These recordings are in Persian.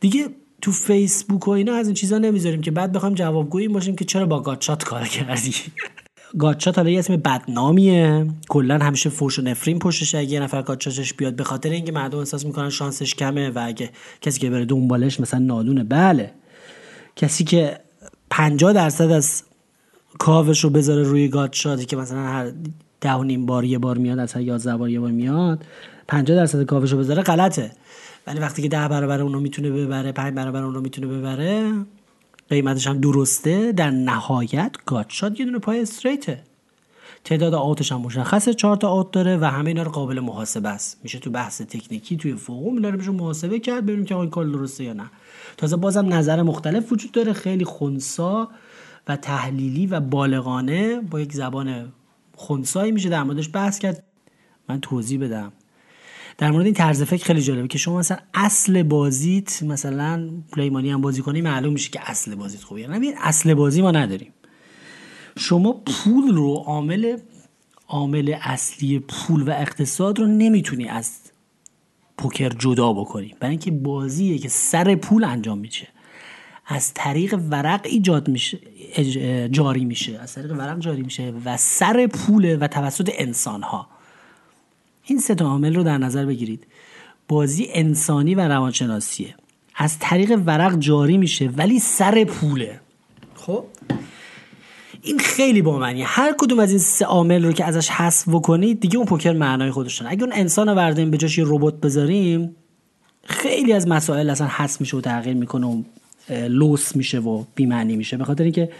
دیگه تو فیسبوک و اینا از این چیزا نمی‌ذاریم که بعد بخوایم جوابگویی باشیم که چرا با گاتشات کار کردی؟ گاتشات حالا یه اسم بدنامیه. کلا همیشه فوش و نفرین پشتش اگه یه نفر گاتشاتش بیاد به خاطر اینکه مردم احساس می‌کنن شانسش کمه و اگه کسی که بره دنبالش مثلا نادونه. بله. کسی که 50 درصد از کاوش رو بذاره روی گاتشاتی که مثلا هر ده و نیم بار یه بار میاد از هر 11 بار یه بار میاد 50 درصد کاوش رو بذاره غلطه. ولی وقتی که ده برابر اون رو می‌تونه ببره 5 برابر اون رو می‌تونه ببره قیمتش هم درسته. در نهایت گاتشات یه دونه پای استریته تعداد آوتش هم مشخصه چهار تا آوت داره و همه اینا رو قابل محاسبه است. میشه تو بحث تکنیکی توی فوق اینا رو میشه محاسبه کرد ببینیم که این کار درسته یا نه. تازه بازم نظر مختلف وجود داره. خیلی خونسا و تحلیلی و بالغانه با یک زبان خونسایی میشه در موردش بحث کرد. من توضیح بدم. در مورد این طرز فکر خیلی جالبه که شما مثلا اصل بازیت مثلا پلیمانی هم بازی کنی معلوم میشه که اصل بازیت خوبه نه اصل بازی ما نداریم. شما پول رو عامل عامل اصلی پول و اقتصاد رو نمی‌تونی از پوکر جدا بکنی. برای اینکه بازیه که سر پول انجام میشه. از طریق ورق ایجاد میشه جاری میشه. از طریق ورق جاری میشه و سر پول و توسط انسان ها این سه عامل رو در نظر بگیرید. بازی انسانی و روانشناسیه. از طریق ورق جاری میشه ولی سر پوله. خب؟ این خیلی با معنیه هر کدوم از این سه عامل رو که ازش حذف بکنید دیگه اون پوکر معنای خودش داره. اگه اون انسان رو برداریم به جاش یه ربات بذاریم خیلی از مسائل اصلا حذف میشه و تغییر می‌کنه و لوس میشه و بیمعنی میشه. به خاطر اینکه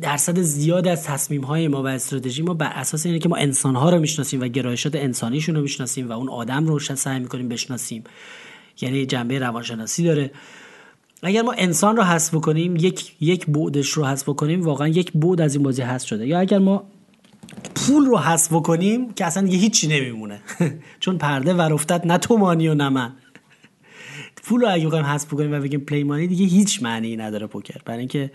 درصد زیاد از تصمیم های ما و استراتژی ما بر اساس اینه که ما انسان ها رو می‌شناسیم و گرایشات انسانیشون رو می‌شناسیم و اون آدم رو سعی می‌کنیم بشناسیم. یعنی جنبه روانشناسی داره. اگر ما انسان رو حذف کنیم یک یک بعدش رو حذف کنیم واقعا یک بعد از این بازی حذف شده. یا اگر ما پول رو حذف کنیم که اصلا دیگه هیچی نمیمونه. چون پرده ور افتاد نه تو مانی و نه من. پول رو اگه بخوایم حذف کنیم و بگیم play money دیگه هیچ معنی نداره پوکر. برای اینکه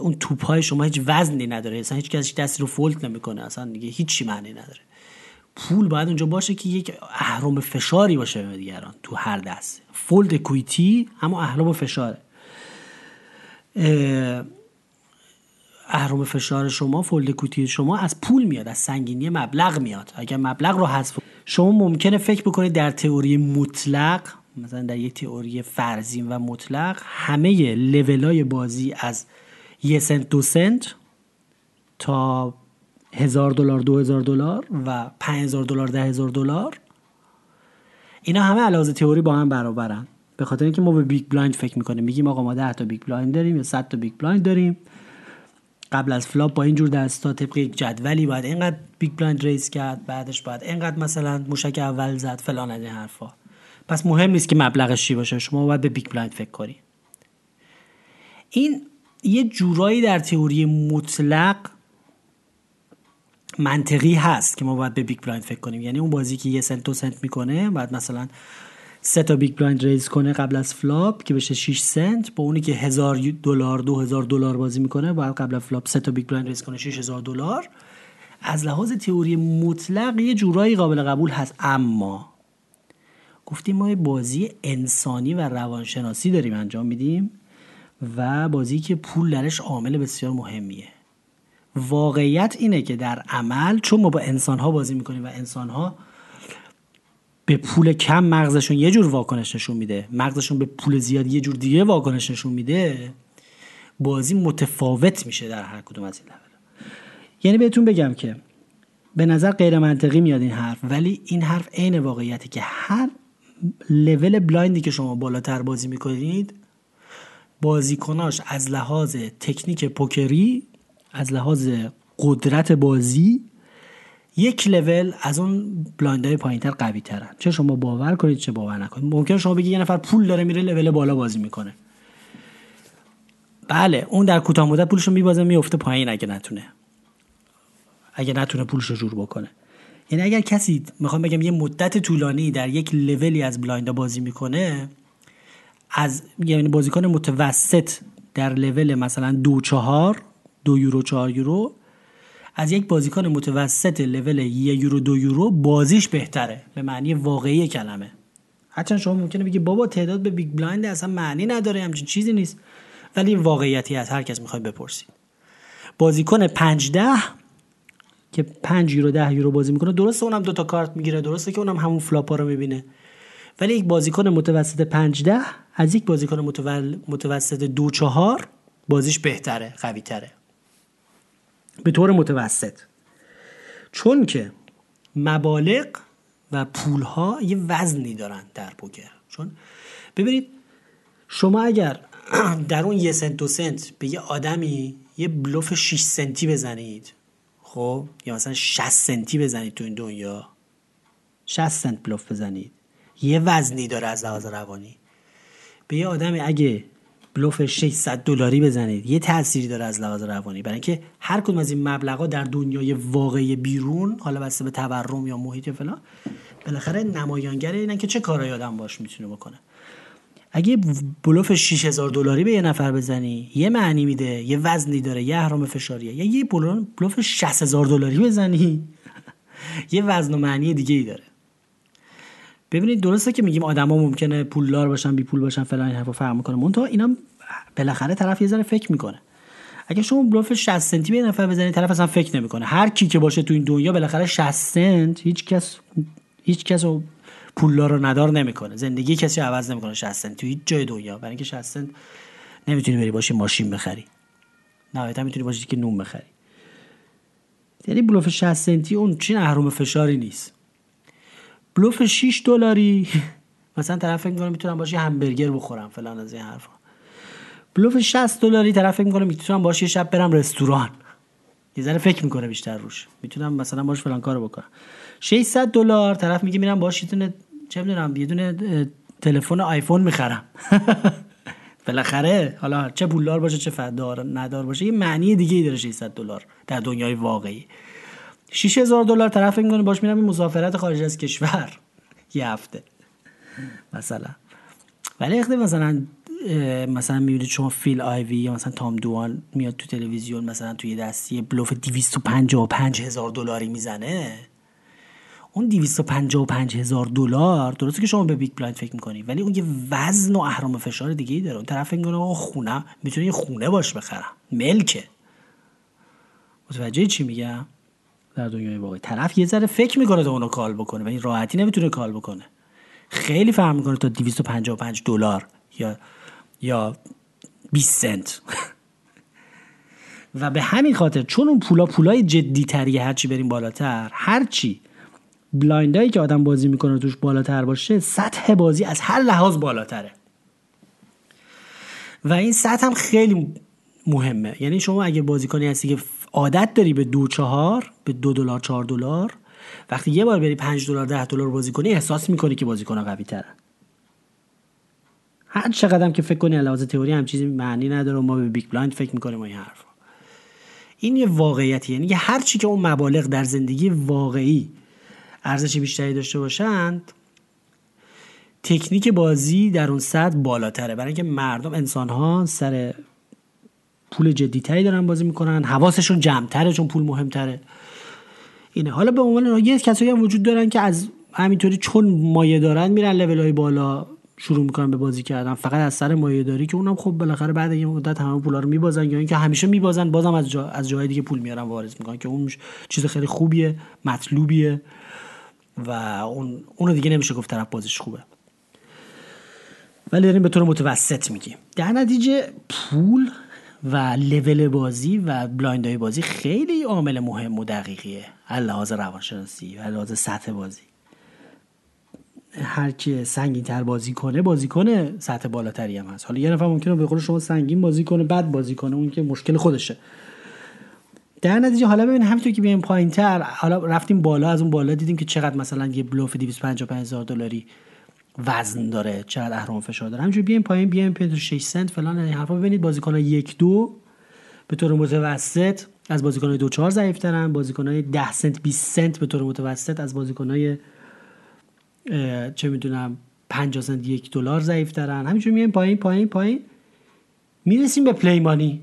اون چیپ های شما هیچ وزنی نداره. اصلا هیچ کسی دستی رو fold نمی‌کنه. اصلا دیگه هیچی معنی نداره. پول باید اونجا باشه که یک اهرم فشاری باشه به دیگران تو هر دست. fold equity اما اهرم فشاره. اهرم فشار شما fold equity شما از پول میاد از سنگینی مبلغ میاد. اگر مبلغ رو حذف شما ممکنه فکر بکنید در تئوری مطلق مثلا در یک تئوری فرضی و مطلق همه لولای بازی از یه سنت دو سنت تا هزار دلار دو هزار دلار و پنج هزار دلار ده هزار دلار. اینا همه از لحاظ تئوری با هم برابرن. به خاطر اینکه ما به big blind فکر می‌کنیم. میگیم آقا ما 10 تا big blind داریم یا 100 تا big blind داریم. قبل از flop با اینجور دستا طبق یک جدولی باید اینقدر big blind raise کرد بعدش باید اینقدر مثلا موشک اول زد فلان از این حرفا. پس مهم نیست که مبلغش چی باشه. شما باید به big blind فکر کنی. این یه جورایی در تئوری مطلق منطقی هست که ما باید به big blind فکر کنیم. یعنی اون بازی که یه سنت دو سنت می‌کنه بعد مثلا سه تا big blind raise کنه قبل از flop که بشه 6 سنت با اونی که هزار دلار دو هزار دلار بازی می‌کنه باید قبل از flop سه تا big blind raise کنه 6000 دلار. از لحاظ تئوری مطلق یه جورایی قابل قبول هست. اما گفتیم ما یه بازی انسانی و روانشناسی داریم انجام میدیم. و بازی که پول درش عامل بسیار مهمیه. واقعیت اینه که در عمل چون ما با انسان ها بازی می‌کنیم و انسان ها به پول کم مغزشون یه جور واکنش نشون میده. مغزشون به پول زیاد یه جور دیگه واکنش نشون میده. بازی متفاوت میشه در هر کدوم از این لول. یعنی بهتون بگم که به نظر غیر منطقی میاد این حرف ولی این حرف عین واقعیتی که هر level blind ی که شما بالاتر بازی می‌کنید بازیکناش از لحاظ تکنیک پوکری از لحاظ قدرت بازی یک لول از اون blind های پایینتر قوی ترن چه شما باور کنید چه باور نکنید. ممکن شما بگید یه نفر پول داره میره لول بالا بازی می‌کنه. بله اون در کوتاه مدت پولش رو میبازه میفته پایین اگه نتونه. اگه نتونه پولش رو جور بکنه. یعنی اگر کسی می‌خوام بگم یه مدت طولانی در یک لولی از blind ا بازی می‌کنه از یعنی بازیکن متوسط در لول مثلا دو چهار دو یورو چهار یورو از یک بازیکن متوسط لول یه یورو دو یورو بازیش بهتره. به معنی واقعی کلمه. هرچند شما ممکنه بگی بابا تعداد به big blind اصلا معنی نداره همچین چیزی نیست. ولی واقعیتی از هر کس می‌خوای بپرسید بازیکن 5 ده که 5 یورو 10 یورو بازی می‌کنه درسته اونم دو تا کارت می‌گیره درسته که اونم همون فلاپا رو می‌بینه. ولی یک بازیکن متوسط 5 ده از یک بازیکن متول... متوسط دو چهار بازیش بهتره قوی تره به طور متوسط. چون که مبالغ و پولها یه وزنی دارن در پوکر. چون ببینید شما اگر در اون یه سنت دو سنت به یه آدمی یه بلوف 6 سنتی بزنید خب یا مثلا 60 سنتی بزنید تو این دنیا 60 سنت بلوف بزنید یه وزنی داره از لحاظ روانی. به یه آدمی اگه بلوف 600 دلاری بزنید یه تأثیری داره از لحاظ روانی. برای اینکه هر کدوم از این مبلغا در دنیای واقعی بیرون حالا بسته به تورم یا محیط فلان بالاخره نمایانگر اینن که چه کارایی آدم باش می‌تونه بکنه. اگه بلوف 6000 دلاری به یه نفر بزنی یه معنی میده یه وزنی داره یه اهرام فشاریه یا یه بلوف 60000 دلاری بزنی یه وزن و معنی دیگه ای داره. ببینید درسته که میگیم آدما ممکنه پولدار باشن بی پول باشن فلان این حرفا فرق می‌کنه. منتها اینا بالاخره طرف یه ذره فکر می‌کنه. اگه شما بلوف 60 سنتی به نفر بزنید طرف اصلا فکر نمی‌کنه. هر کی که باشه تو این دنیا بالاخره 60 سنت هیچ کس هیچ کس پولدار رو ندار نمی‌کنه. زندگی کسی عوض نمی‌کنه 60 سنت تو هیچ جای دنیا. برای اینکه 60 سنت نمی‌تونی بری باشی ماشین بخری. نهایتا می‌تونی باشی که نون بخری. یعنی بلوف 60 سنتی اون چین اهرم فشاری نیست. بلوف 6 دلاری. مثلا طرف فکر می‌کنه می‌تونم باشی همبرگر بخورم فلان از این حرفا. بلوف 60 دلاری طرف فکر می‌کنه می‌تونم باشه شب برم رستوران. یه ذره فکر می‌کنه بیشتر روش. می‌تونم مثلا باش فلان کارو بکنم. 600 دلار طرف میگه میرم باش یه دونه چه می‌دونم یه دونه تلفن آیفون می‌خرم. بالاخره حالا چه پولدار باشه چه فدار ندار باشه یه معنی دیگه ای داره 600 دلار در دنیای واقعی. 6000 دلار طرف می‌کنه باش میرم این مسافرت خارج از کشور. یه هفته. مثلا. ولی وقتی مثلا مثلا می‌بینید شما فیل آیوی یا مثلا تام دوان میاد تو تلویزیون مثلا توی دستی بلوف 255 هزار دلاری می‌زنه. اون 255 هزار دلار درسته که شما به big blind فکر می‌کنی ولی اون یه وزن و اهرم فشار دیگه ای داره. اون طرف میگه آقا خونه می‌تونه یه خونه باش بخرم. ملکه. متوجه چی میگم؟ در دنیای واقعی. طرف یه ذره فکر می‌کنه تا اونو call بکنه و این راحتی نمی‌تونه call بکنه. خیلی فهم می‌کنه تا 255 دلار یا یا 20 سنت. و به همین خاطر چون اون پولا پولای جدی تریه هرچی بریم بالاتر هرچی بلایندایی که آدم بازی می‌کنه توش بالاتر باشه سطح بازی از هر لحاظ بالاتره. و این سطح هم خیلی مهمه. یعنی شما اگه بازیکنی هستی که عادت داری به دو چهار به دو دلار چهار دلار؟ وقتی یه بار بری پنج دلار ده دلار بازی کنی احساس می‌کنی که بازیکن قوی تره هر چقدر که فکر کنی از لحاظ تئوری هم چیزی معنی نداره ما به big blind فکر می‌کنیم و این حرف این یه واقعیتی یعنی هر چی که اون مبالغ در زندگی واقعی ارزش بیشتری داشته باشند تکنیک بازی در اون سطح بالاتره. برای اینکه مردم انسان ها سر پول جدیتری دارن بازی می‌کنن. حواسشون جمعتره چون پول مهمتره. اینه. حالا به عنوان یه کسایی هم وجود دارن که از همینطوری چون مایه دارن میرن لول های بالا شروع می‌کنن به بازی کردن. فقط از سر مایه داری که اونم خب بالاخره بعد یه مدت همه پولا رو میبازن یا اینکه همیشه میبازن بازم از جا از جای دیگه پول میارن وارد می‌کنن که اون چیز خیلی خوبیه مطلوبیه و اون اونو دیگه نمیشه گفت طرف بازیش خوبه. ولی داریم به طور متوسط میگیم. در نتیجه پول و لول بازی و blind های بازی خیلی عامل مهم و دقیقیه. لحاظ روانشناسی و لحاظ سطح بازی. هر کی سنگین تر بازی کنه بازی کنه سطح بالاتری هم هست. حالا یه نفر ممکنه به قول شما سنگین بازی کنه بد بازی کنه اون که مشکل خودشه. در نتیجه حالا ببین همینطور که بیایم پایین تر حالا رفتیم بالا از اون بالا دیدیم که چقدر مثلا یه بلوف 255 هزار دلاری وزن داره چقدر اهرم فشار داره. همینجوری بیایم پایین بیایم پایین 6 سنت فلان این حرفا ببینید. بازیکن یک دو به طور متوسط از بازیکن دو چهار ضعیف ترن بازیکن 10 سنت 20 سنت به طور متوسط از بازیکن چه می‌دونم 50 سنت یک دلار ضعیف ترن همینجوری میایم پایین پایین پایین. می‌رسیم به play money.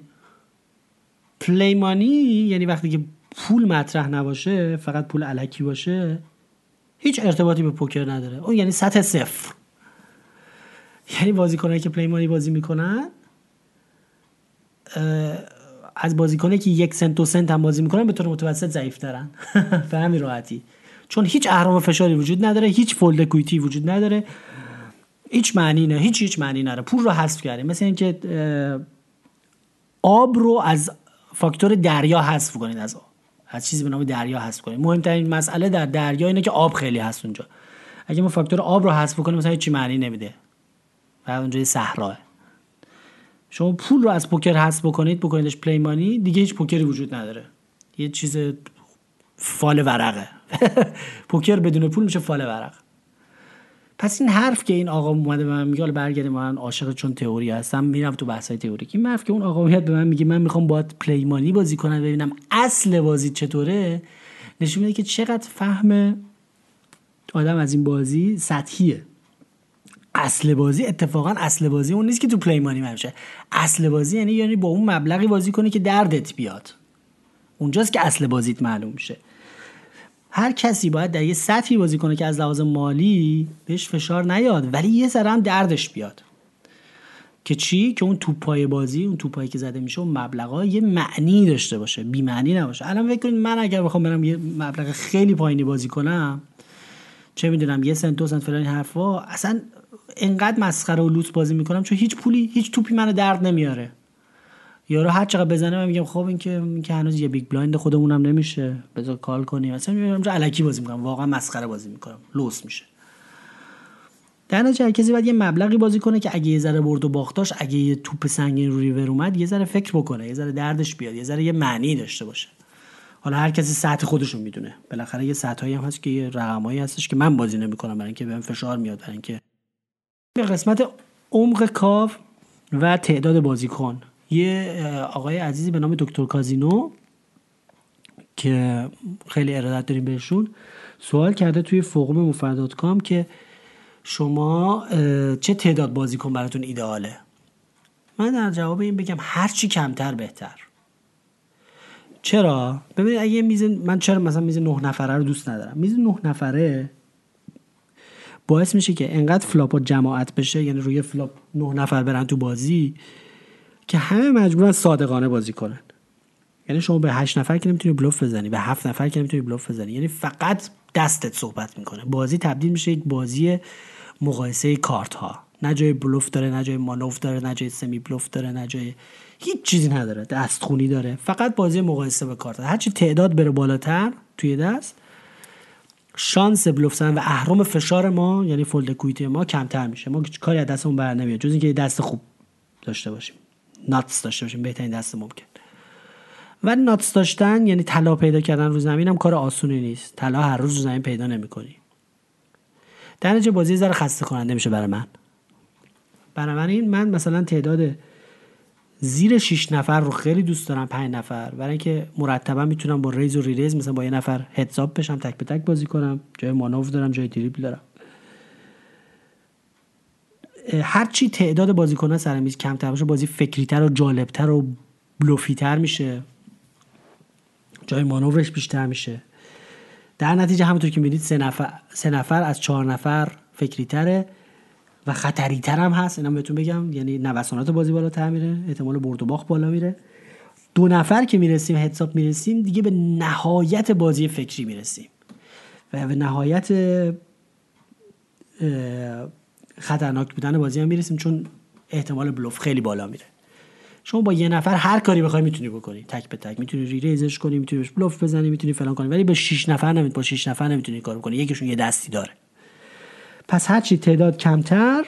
play money یعنی وقتی که پول مطرح نباشه فقط پول الکی باشه هیچ ارتباطی به پوکر نداره. اون یعنی سطح صفر. یعنی بازیکنایی که پلیمانی بازی می‌کنن از بازیکنه که یک سنت دو سنت هم بازی می‌کنن به طور متوسط ضعیف دارن به همین راحتی. چون هیچ اهرام فشاری وجود نداره هیچ فولد کویتی وجود نداره. هیچ معنی نه هیچ هیچ معنی نداره. پول رو حذف کردیم مثل اینکه آب رو از فاکتور دریا حذف کنید از آب. از چیزی به نام دریا حذف کنید مهمترین مسئله در دریا اینه که آب خیلی هست اونجا. اگه ما فاکتور آب رو حذف کنیم مثلا هیچ معنی نمیده. و اونجا صحرا شما پول رو از پوکر حذف بکنید بکنیدش play money دیگه هیچ پوکری وجود نداره. یه چیز فال ورقه. پوکر بدون پول میشه فال ورق. پس این حرف که این آقا اومده به من میگه حالا برگردیم من عاشق چون تئوری هستم میرم تو بحث های تئوری. این حرف که اون آقا میاد به من میگه من می‌خوام باید play money بازی کنم ببینم اصل بازی چطوره نشون میده که چقدر فهم آدم از این بازی سطحیه. اصل بازی اتفاقا اصل بازی اون نیست که تو پلی مانی میشه اصل بازی یعنی یعنی با اون مبلغی بازی کنی که دردت بیاد. اونجاست که اصل بازیت معلوم میشه هر کسی باید در یه سطحی بازی کنه که از لحاظ مالی بهش فشار نیاد ولی یه ذره هم دردش بیاد. که چی؟ که اون توپای بازی اون توپایی که زده میشه اون مبلغا یه معنی داشته باشه بی معنی نباشه. الان فکر کنید من اگر بخوام برم یه مبلغ خیلی پایینی بازی کنم چه می‌دونم یه سنت دو سنت فلان حرفا اصلا انقدر مسخره و لوس بازی می‌کنم چون هیچ پولی هیچ توپی منو درد نمیاره. یارو هر چقدر بزنه من میگم خب این که این که هنوز یه big blind ه خودمونم نمیشه بذار call کنیم. مثلا میگم الکی بازی می‌کنم. واقعا مسخره بازی می‌کنم. لوس میشه. در نتیجه کسی باید یه مبلغی بازی کنه که اگه یه ذره برد و باختاش اگه یه توپ سنگین رو ریور اومد یه ذره فکر بکنه یه ذره دردش بیاد یه ذره یه معنی داشته باشه. حالا هر کسی سطح خودشون می‌دونه. بالاخره یه سطحایی هم هست که یه رقمایی هستش که من بازی نمی‌کنم برای اینکه بهم فشار میاد برای اینکه به قسمت عمق کاف و تعداد بازیکن. یه آقای عزیزی به نام دکتر کازینو که خیلی ارادت داریم بهشون سوال کرده توی فوقم مفردات کام که شما چه تعداد بازیکن براتون ایدئاله؟ من در جواب این بگم هرچی کمتر بهتر. چرا؟ ببینید اگه میز من چرا مثلا میز نه نفره رو دوست ندارم؟ میز نه نفره باعث میشه که انقدر flop جماعت بشه یعنی روی flop نه نفر برن تو بازی که همه مجبورن صادقانه بازی کنن. یعنی شما به هشت نفر که نمی‌تونی بلوف بزنی به هفت نفر که نمی‌تونی بلوف بزنی یعنی فقط دستت صحبت می‌کنه. بازی تبدیل میشه یک بازی مقایسه کارت ها نه جای بلوف داره نه جای مانور داره نه جای semi-bluff داره نه جای هیچ چیزی نداره. دستخونی داره. فقط بازی مقایسه به کارت هرچی تعداد بره بالاتر توی دست شانس بلوف زدن و اهرم فشار ما یعنی فولد کویتی ما کمتر میشه. ما کاری از دستمون بر نمیاد. جز اینکه دست خوب داشته باشیم. ناتس داشته باشیم بهترین دست ممکن. و ناتس داشتن یعنی طلا پیدا کردن رو زمین هم کار آسونی نیست. طلا هر روز رو زمین پیدا نمی‌کنی. در نتیجه بازی ذره خسته کننده میشه برای من. برای من این من مثلا تعداد زیر 6 نفر رو خیلی دوست دارم 5 نفر. برای اینکه مرتبا می‌تونم با ریز و ریز مثلا با یه نفر هدزاب بشم تک به تک بازی کنم. جای مانور دارم جای دریبل دارم. هرچی تعداد بازیکنان سر میز کمتر باشه بازی فکریتر و جالبتر و بلوفیتر میشه. جای مانورش بیشتر میشه. در نتیجه همونطور که می‌دید سه نفر, سه نفر از چهار نفر فکریتره و خطریتر هم هست. اینم بهتون بگم. یعنی نوسانات بازی بالاتر میره احتمال برد و باخت بالا میره. دو نفر که می‌رسیم حساب می‌رسیم دیگه به نهایت بازی فکری می‌رسیم. و به نهایت خطرناک بودن بازی هم می‌رسیم چون احتمال بلوف خیلی بالا میره. شما با یه نفر هر کاری بخوای می‌تونی بکنی. تک به تک می‌تونی ری ریزش کنی می‌تونی بلوف بزنی می‌تونی فلان کنی. ولی با 6 نفر نمی‌تونی با 6 نفر نمی‌تونی کار کنی یکیشون یه دستی داره. پس هرچی تعداد کمتر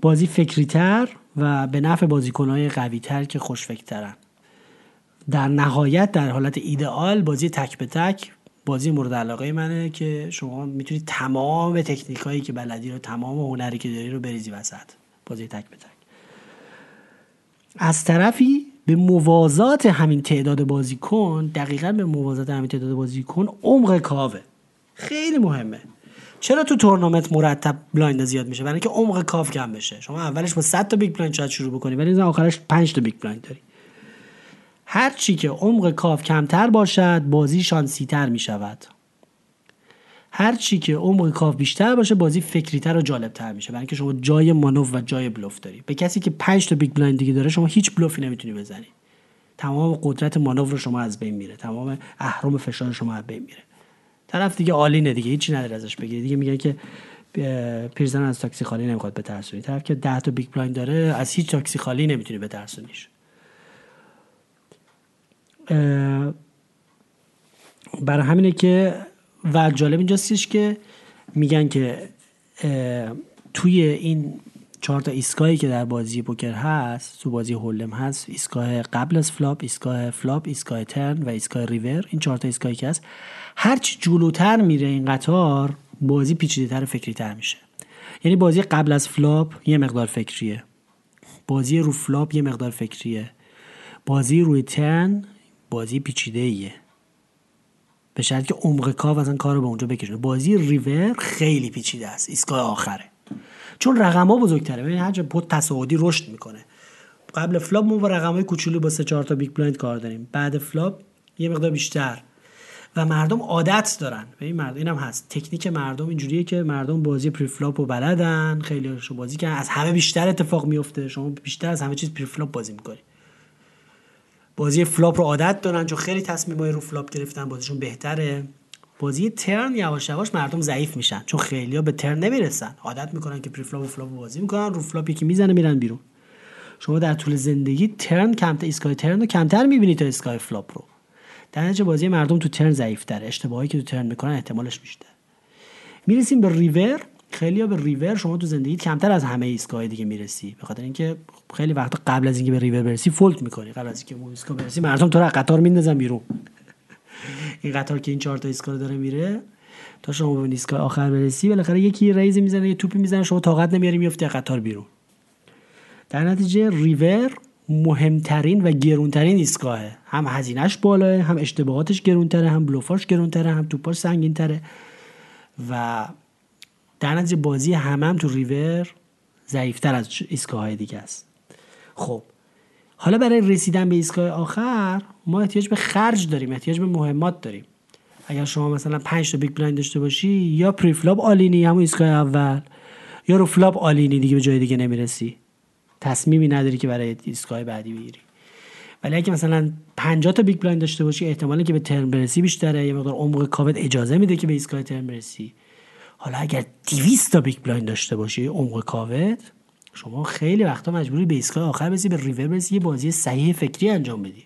بازی فکریتر و به نفع بازیکنهای قویتر که خوشفکرترن. در نهایت در حالت ایدئال بازی تک به تک بازی مورد علاقه منه که شما می‌تونید تمام تکنیک هایی که بلدی رو تمام هنری که داری رو بریزی وسط. بازی تک به تک. از طرفی به موازات همین تعداد بازیکن دقیقا به موازات همین تعداد بازیکن عمق کاوه. خیلی مهمه. چرا تو تورنمنت مرتب blind زیاد میشه؟ برای اینکه عمق کاو کم بشه. شما اولش با 100 تا big blind شروع بکنی ولی آخرش 5 تا big blind داری. هر چی که عمق کاو کمتر باشد بازی شانسی تر می شود هر چی که عمق کاو بیشتر باشه بازی فکریتر و جالبتر میشه. برای اینکه شما جای مانور و جای بلوف داری به کسی که 5 تا big blind دیگه داره شما هیچ بلوفی نمی‌تونی بزنی. تمام قدرت مانور شما از بین میره. تمام اهرم فشار شما از بین میره. طرف دیگه all-in ه دیگه هیچی نداره ازش بگیری دیگه میگن که پیرزن از تاکسی خالی نمی‌خواد بترسونی طرف که 10 تا big blind داره از هیچ تاکسی خالی نمی‌تونی بترسونیش برای همینه که و جالب اینجاستش که میگن که توی این چهار تا ایستگاهی که در بازی پوکر هست تو بازی hold'em هست ایستگاه قبل از flop ایستگاه flop ایستگاه turn و ایستگاه ریور این چهار تا ایستگاهی که هست هرچی جلوتر میره این قطار بازی پیچیده تر فکری تر میشه. یعنی بازی قبل از flop یه مقدار فکریه. بازی رو flop یه مقدار فکریه. بازی روی turn بازی پیچیده ایه به شرط که عمق کاو اصلا کار رو به اونجا بکشونه بازی ریور خیلی پیچیده است ایستگاه آخره. چون رقم ها بزرگتره. ببین هر pot تصاعدی رشد می‌کنه. قبل flop ما با رقم های کوچولو با سه چهار تا big blind کار داریم. بعد flop یه مقدار بیشتر. و مردم عادت دارن. این مرد اینم هست. تکنیک مردم اینجوریه که مردم بازی preflop رو بلدن. خیلی شو بازی که از همه بیشتر اتفاق میفته شما بیشتر از همه چیز preflop بازی می‌کنی. بازی flop رو عادت دارن چون خیلی تصمیمای رو flop گرفتن بازیشون بهتره. بازی turn یواش یواش مردم ضعیف میشن چون خیلیا به turn نمی‌رسن. عادت می‌کنن که preflop و flop بازی می‌کنن رو flop یکی می‌زنه میرن بیرون. شما در طول زندگی turn کمتر ایستگاه turn رو کمتر می‌بینید تا ایستگاه flop رو. در نتیجه بازی مردم تو turn ضعیفتر اشتباهی که تو turn می‌کنن احتمالش بیشتر می‌رسیم به ریور. خیلی ها به ریور شما تو زندگی کمتر از همه ایستگاه دیگه می‌رسی. به خاطر اینکه خیلی وقتا قبل از اینکه به ریور برسی fold می‌کنی. قبل از اینکه به ایستگاه برسی مردم تو رو قطار میندازن بیرون. این قطار که این چهار تا ایستگاه داره میره. تا شما به ایستگاه آخر برسی بالاخره یکی raise می‌زنه یه توپی می‌زنه شما طاقت نمیاری میفتی قطار بیرون. در نتیجه ریور مهمترین و گرونترین ایستگاهه. هم هزینهش بالاه هم اشتباهاتش گرونتره هم بلوفاش گرونتره هم توپاش سنگینتره و در نتیجه بازی مردم هم تو river ضعیفتر از ایستگاه های دیگه است. خب حالا برای رسیدن به ایستگاه آخر ما احتیاج به خرج داریم احتیاج به مهمات داریم. اگر شما مثلا 5 تا big blind داشته باشی یا preflop all-in ی همون ایستگاه اول یا رو flop all-in ی دیگه به جای دیگه نمی‌رسی. تصمیمی نداری که برای ایستگاه بعدی بگیری. ولی اگه مثلا 50 تا big blind داشته باشی احتمالی که به turn برسی بیشتره یه مقدار عمق کاوت اجازه میده که به ایستگاه turn برسی. حالا اگر 200 تا big blind داشته باشی عمق کاوت شما خیلی وقتا مجبوری به ایستگاه آخر برسی به river برسی یه بازی صحیح فکری انجام بدی.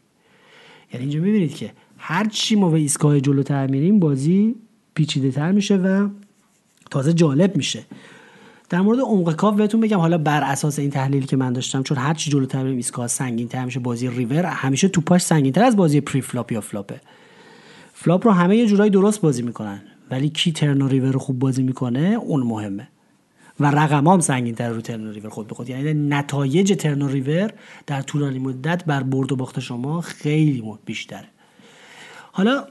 یعنی اینجا می‌بینید که هر چی ما به ایستگاه جلوتر میریم بازی پیچیده تر میشه و تازه جالب میشه. در مورد عمق کاو بهتون بگم حالا بر اساس این تحلیلی که من داشتم چون هر چی جلوتر بریم ایستگاه سنگین تر میشه بازی ریور همیشه توپاش سنگین تر از بازی preflop یا flop ه. flop رو همه یه جورایی درست بازی می‌کنن. ولی کی turn river رو خوب بازی می‌کنه؟ اون مهمه. و رقم هم سنگین تر رو turn river خود به خود یعنی نتایج turn river در طولانی مدت بر برد و باخت شما خیلی بیشتره. حالا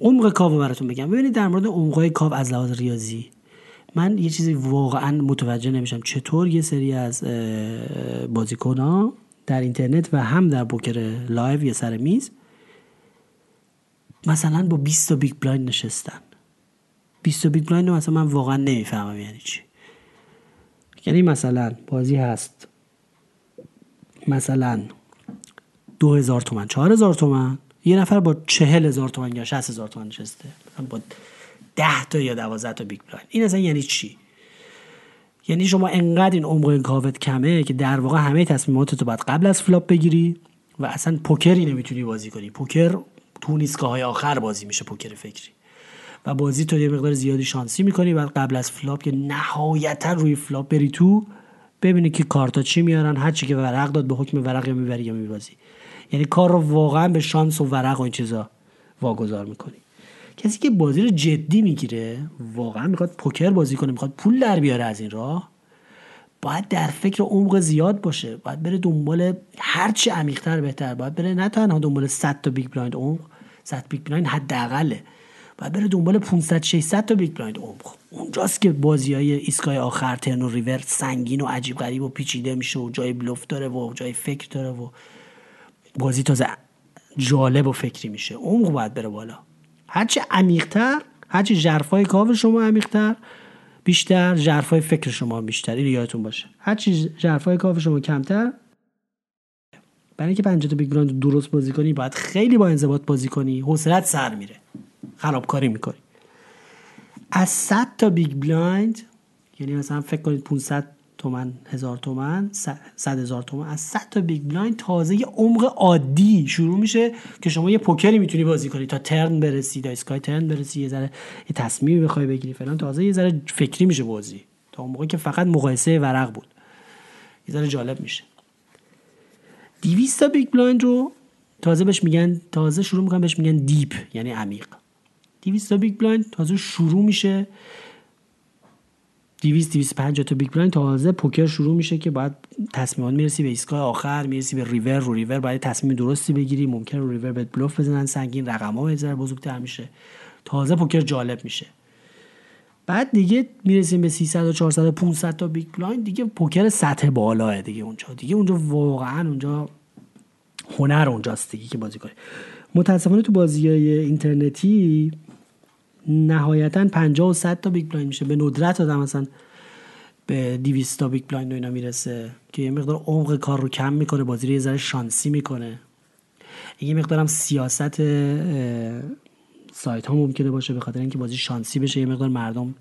عمق کاو براتون بگم. ببینید در مورد عمقای کاو از لحاظ ریاضی من یه چیزی واقعا متوجه نمیشم چطور یه سری از بازیکن ها در اینترنت و هم در پوکر live یا سر میز مثلا با 20 تا big blind نشستن. 20 تا big blind مثلا من واقعا نمی‌فهمم یعنی چی. یعنی مثلا بازی هست مثلا دو هزار تومن چهار هزار تومن یه نفر با چهل هزار تومن یا شست هزار تومن نشسته. با ده تا یا دوازده تا big blind این اصلا یعنی چی؟ یعنی شما انقدر این عمق کاوت کمه که در واقع همه تصمیمات تو باید قبل از flop بگیری و اصلا پوکری نمی‌تونی بازی کنی. پوکر تو ایستگاه های آخر بازی میشه پوکر فکری. و بازی تو یه مقدار زیادی شانسی می‌کنی بعد قبل از flop که نهایتا روی flop بری تو ببینی که کارتا چی میارن هر چی که ورق داد به حکم ورق یا می‌بری یا میبازی. یعنی کار رو واقعا به شانس و ورق و این چیزا واگذار می‌کنی. کسی که بازی رو جدی می‌گیره واقعا می‌خواد پوکر بازی کنه می‌خواد پول در بیاره از این راه باید در فکر عمق زیاد باشه باید بره دنبال هرچی عمیقتر بهتر باید بره نه تنها دنبال 100 تا big blind عمق 100 big blind حداقله. باید بره دنبال 500 600 تا big blind عمق اونجاست که بازی های ایستگاه آخر turn و river سنگین و عجیب غریب و پیچیده میشه و جای بلوف داره و جای فکر داره و بازی تازه جالب و فکری میشه. عمق باید بره بالا. هرچی عمیقتر هرچی ژرفای کاو شما عمیق‌تر بیشتر ژرفای فکر شما بیشتر. اینو یادتون باشه. هرچی ژرفای کاو شما کمتر برای اینکه 50 تا big درست بازی کنی باید خیلی با انضباط بازی کنی. حوصلت سر میره. خرابکاری می‌کنی. از 100 تا big blind یعنی مثلا فکر کنید 500 تومن هزار تومن صد هزار تومن از 100 تا big blind تازه یه عمق عادی شروع میشه که شما یه پوکری می‌تونی بازی کنی تا turn برسی تا ایستگاه turn برسی یه ذره یه تصمیمی بخوای بگیری فلان تازه یه ذره فکری میشه بازی. تا اون موقع که فقط مقایسه ورق بود. یه ذره جالب میشه. 200 تا big blind رو تازه بهش میگن تازه شروع می‌کنن بهش میگن deep یعنی عمیق. 200 تا big blind تازه شروع میشه. 200 250 تا big blind تازه پوکر شروع میشه که باید تصمیمات می‌رسی به ایستگاه آخر می‌رسی به ریور رو ریور باید تصمیم درستی بگیری. ممکن رو ریور بهت بلوف بزنن سنگین رقم ها ذره بزرگتر میشه. تازه پوکر جالب میشه. بعد دیگه می‌رسیم به 300 و 400 و 500 تا big blind. دیگه پوکر سطح بالاه دیگه اونجا. دیگه اونجا واقعا اونجا هنر اونجاست دیگه که بازی کنی متاسفانه تو بازی های اینترنتی نهایتا 50 و 100 تا big blind میشه. به ندرت آدم مثلا به 200 تا big blind و اینا می‌رسه که یه مقدار عمق کار رو کم می‌کنه بازی رو یه ذره شانسی می‌کنه. یه مقدار هم سیاست سایت ها ممکنه باشه به خاطر اینکه بازی شانسی بشه. یه مقدار مردم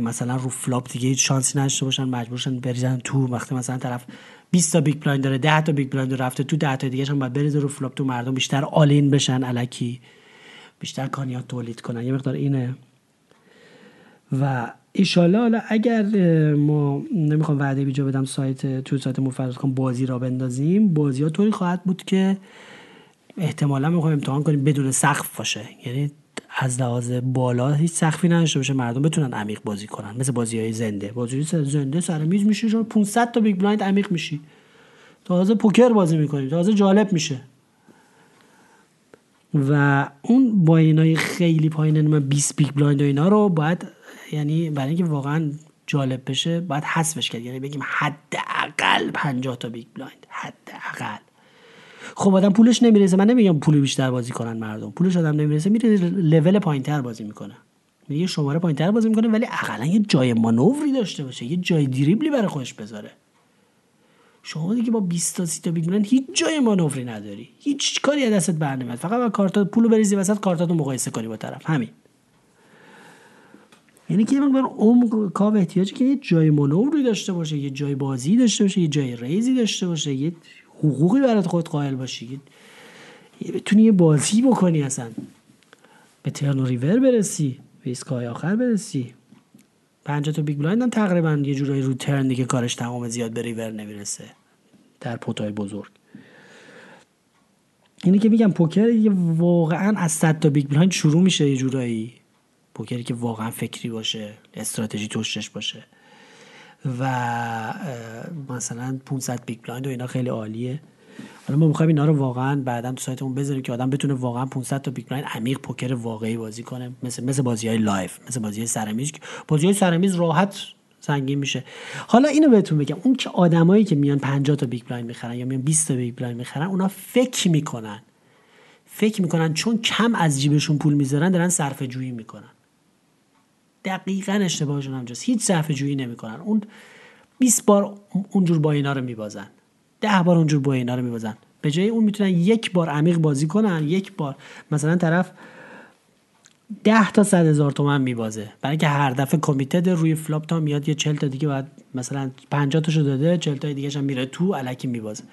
مثلا رو flop دیگه هیچ شانسی نداشته باشن مجبورشن بریزن تو. وقتی مثلا طرف 20 تا big blind داره 10 تا big blind رفته تو 10 تا دیگه هم باید بریزه رو flop تو مردم بیشتر all-in بشن الکی بیشتر کانیات تولید کنن. یه مقدار اینه. و ایشالا حالا اگر ما نمی‌خوام وعده بیجا بدم سایت تو سایت مفرد کنم بازی را بندازیم بازی ها طوری خواهد بود که احتمالا می‌خوایم امتحان کنیم بدون سقف باشه. یعنی از لحاظ بالا هیچ سقفی نداشته باشه مردم بتونن عمیق بازی کنن. مثل بازی های زنده بازی زنده سر میز میشه 500 تا big blind عمیق میشی. تازه پوکر بازی می‌کنیم تازه جالب میشه. و اون buy-in های خیلی پایین من 20 big blind و اینا رو باید یعنی برای اینکه واقعا جالب بشه باید حذفش کرد. یعنی بگیم حداقل 50 تا big blind. حداقل. خب آدم پولش نمی‌رسه. من نمیگم پول بیشتر بازی کنن مردم. پولش آدم نمی‌رسه. میره لول پایینتر بازی می‌کنه. یه شماره پایینتر بازی می‌کنه ولی اقلا یه جای مانوری داشته باشه. یه جای دریبلی برای خودش بذاره. شما دیگه با 20 تا 30 تا big هیچ جای مانوری نداری. هیچ کاری از دستت بر نمیاد. فقط با کارتا پولو بریزی وسط کارتاتو مقایسه کنی با طرف. همین. یعنی که مقدار عمق کاو احتیاجی که یه جای مانوری داشته باشه یه جای بازی داشته باشه یه جای ریزی داشته باشه یه حقوقی برات خود قائل باشی. یه بتونی یه بازی بکنی اصلا. به turn river برسی به ایستگاه آخر برسی. 50 تا big blind هم تقریبا یه جورایی رو turn دیگه کارش تمام زیاد به ریور نمی‌رسه در pot های بزرگ. اینه که میگم پوکر یه واقعا از 100 تا big blind شروع میشه یه جورایی. پوکری که واقعا فکری باشه استراتژی توشش باشه. و مثلا 500 big blind و اینا خیلی عالیه. حالا ما می‌خوایم اینا رو واقعا بعدا تو سایتمون بذاریم که آدم بتونه واقعا 500 تا big blind عمیق پوکر واقعی بازی کنه. مثل مثل بازی های live مثل بازی های سرمیز. بازی های سرمیز راحت سنگین میشه. حالا اینو بهتون بگم. اون که آدمایی که میان 50 تا big blind می‌خرن یا میان 20 تا big blind می‌خرن اونا فکر می‌کنن. فکر می‌کنن چون کم از جیبشون پول می‌ذارن دارن صرفه جویی می‌کنن. دقیقا اشتباهشون همینجاست هیچ صرفه جویی نمی‌کنن. اون 20 بار اونجور buy-in ها رو میبازن. ده بار اونجور buy-in ها رو میبازن. به جای اون می‌تونن یک بار عمیق بازی کنن یک بار. مثلا طرف ده تا صد هزار تومن میبازه. برای که هر دفعه committed روی flop تا میاد یه چل تا دیگه بعد مثلا 50 تاشو داده چل تا دیگه هم میره تو الکی میبازه.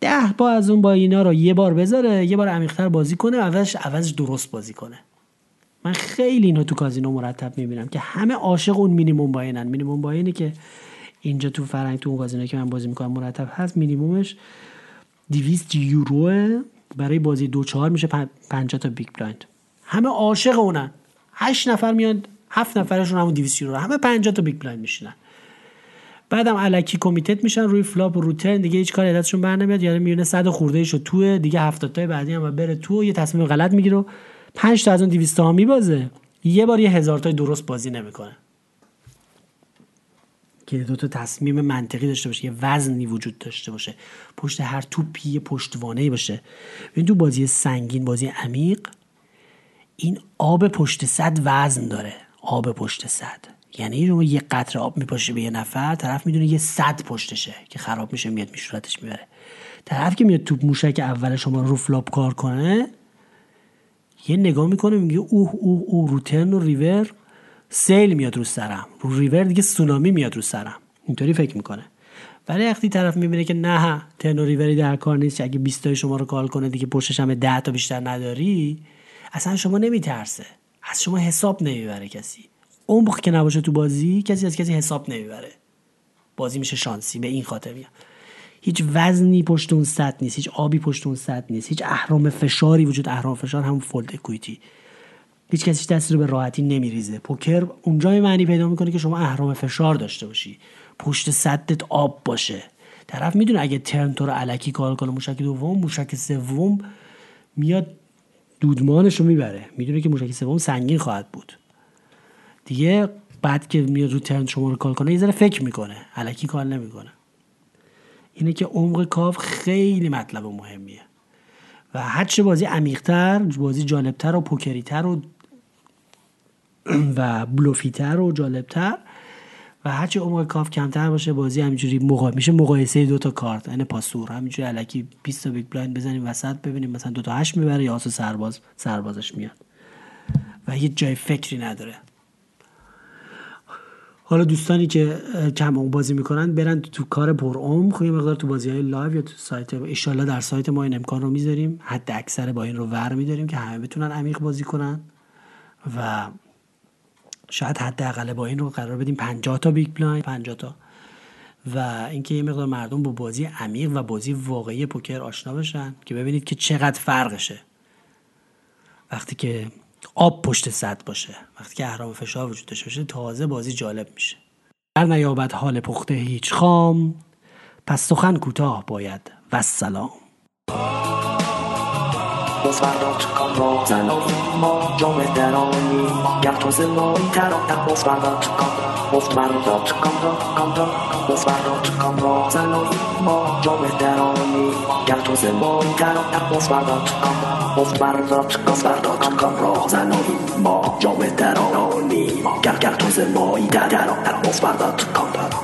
ده بار از اون buy-in ها رو یه بار بذاره یه بار عمیقتر بازی کنه عوضش عوضش درست بازی کنه. من خیلی اینو تو کازینو مرتب می‌بینم که همه عاشق اون minimum buy-in ن minimum buy-in ی که اینجا تو فرنگ تو اون کازینو که من بازی می‌کنم مرتب هست مینیمومش 200 یورو برای بازی دو چهار میشه 50 تا big blind. همه عاشق اونن. 8 نفر میان 7 نفرشون همون 200 یورو همه 50 تا big blind میشینن. بعدم الکی committed میشن روی flop و رو turn دیگه هیچ کاری ازشون بر نمیاد. یعنی میونه 100 خورده شو توه دیگه 70 تا بعدی هم بره تو یه تصمیم غلط می‌گیره 5 تا از اون 200 ها میبازه. یه بار یه هزار تای درست بازی نمی‌کنه. که دو تا تصمیم منطقی داشته باشه یه وزنی وجود داشته باشه پشت هر توپی یه پشتوانه باشه. ببین تو بازی سنگین بازی عمیق این آب پشت سد وزن داره. آب پشت سد. یعنی رو یه قطره آب میپاشه به یه نفر طرف می‌دونه یه سد پشتشه که خراب میشه میاد میشورتش می‌بره. طرف که میاد تو موشک اول شما رو flop call کنه یه نگاه می‌کنه میگه اوه اوه اوه رو turn و river. سیل میاد رو سرم. رو ریور دیگه سونامی میاد رو سرم. اینطوری فکر می‌کنه. ولی وقتی طرف می‌بینه که نه turn و river ی در کار نیست اگه 20 تای شما رو call کنه دیگه پشتش هم 10 تا بیشتر نداری اصلا شما نمیترسه. از شما حساب نمی‌بره کسی. عمق که نباشه تو بازی کسی از کسی حساب نمی‌بره. بازی میشه شانسی به این خاطر میگم. هیچ وزنی پشت اون سطح نیست هیچ آبی پشت اون سطح نیست هیچ اهرام فشاری وجود اهرام فشار همون فولد اکویتی هیچ کسی دست رو به راحتی نمیریزه. پوکر اونجا معنی پیدا می‌کنه که شما اهرام فشار داشته باشی. پشت صدت آب باشه. طرف می‌دونه اگه ترن تو رو علکی کار کنه موشک دوم موشک سوم میاد دودمانش رو می‌بره. می‌دونه که موشک سوم سنگین خواهد بود. دیگه بعد که میاد رو turn شما رو call کنه یه ذره فکر می‌کنه. الکی call نمی‌کنه. اینه که عمق کاف خیلی مطلب مهمیه. و هرچه بازی عمیقتر بازی جالبتر و پوکریتر و و بلوفیتر و جالبتر. و هرچی عمق کاف کمتر باشه بازی همینجوری مقا... میشه مقایسه دو تا کارت. یعنی پاسور. همینجوری الکی 20 تا big blind بزنیم وسط ببینیم مثلا دو تا هشت می‌بره یا آس و سرباز سربازش میاد. و یه جای فکری نداره. حالا دوستانی که کم بازی می‌کنن برن تو کار پر عمق. یه مقدار تو بازی های live یا تو سایت ایشالله در سایت ما این امکان رو می‌ذاریم. حداکثر buy-in رو ور میداریم که همه بتونن عمیق بازی کنن. و شاید حداقل buy-in رو قرار بدیم 50 تا big blind 50 تا. و اینکه یه مقدار مردم با بازی عمیق و بازی واقعی پوکر آشنا بشن که ببینید که چقدر فرقشه. وقتی که آب پشت صد باشه وقتی که اهرام فشار وجود داشته باشه تازه بازی جالب میشه. در نیابد حال پخته هیچ خام پس سخن کوتاه باید. و سلام. باز بردار کام را زنایی ما جام درانی. گر تو زمایی ترا باز بردار کام باز بردار کام را کام را باز بردار کام را زنایی ما جام درانی. گر تو زمایی ترا باز بردار کام باز بردار باز بردار کام را زنایی ما درانی. گر گر تو باز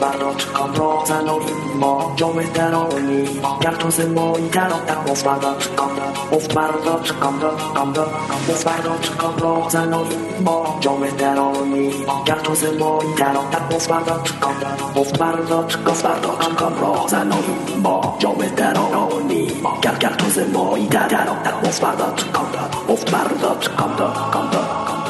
برات کام را زنان ما جامعه در آنی گرد و زمانی در آن در بز برات کام را افت برات کام را کام را بز برات کام را زنان ما جامعه در آنی گرد و زمانی در آن در بز برات کام را افت برات کام را کام را را ما جامعه در آنی گرد و زمانی در آن در برات کام را افت برات کام را کام را کام را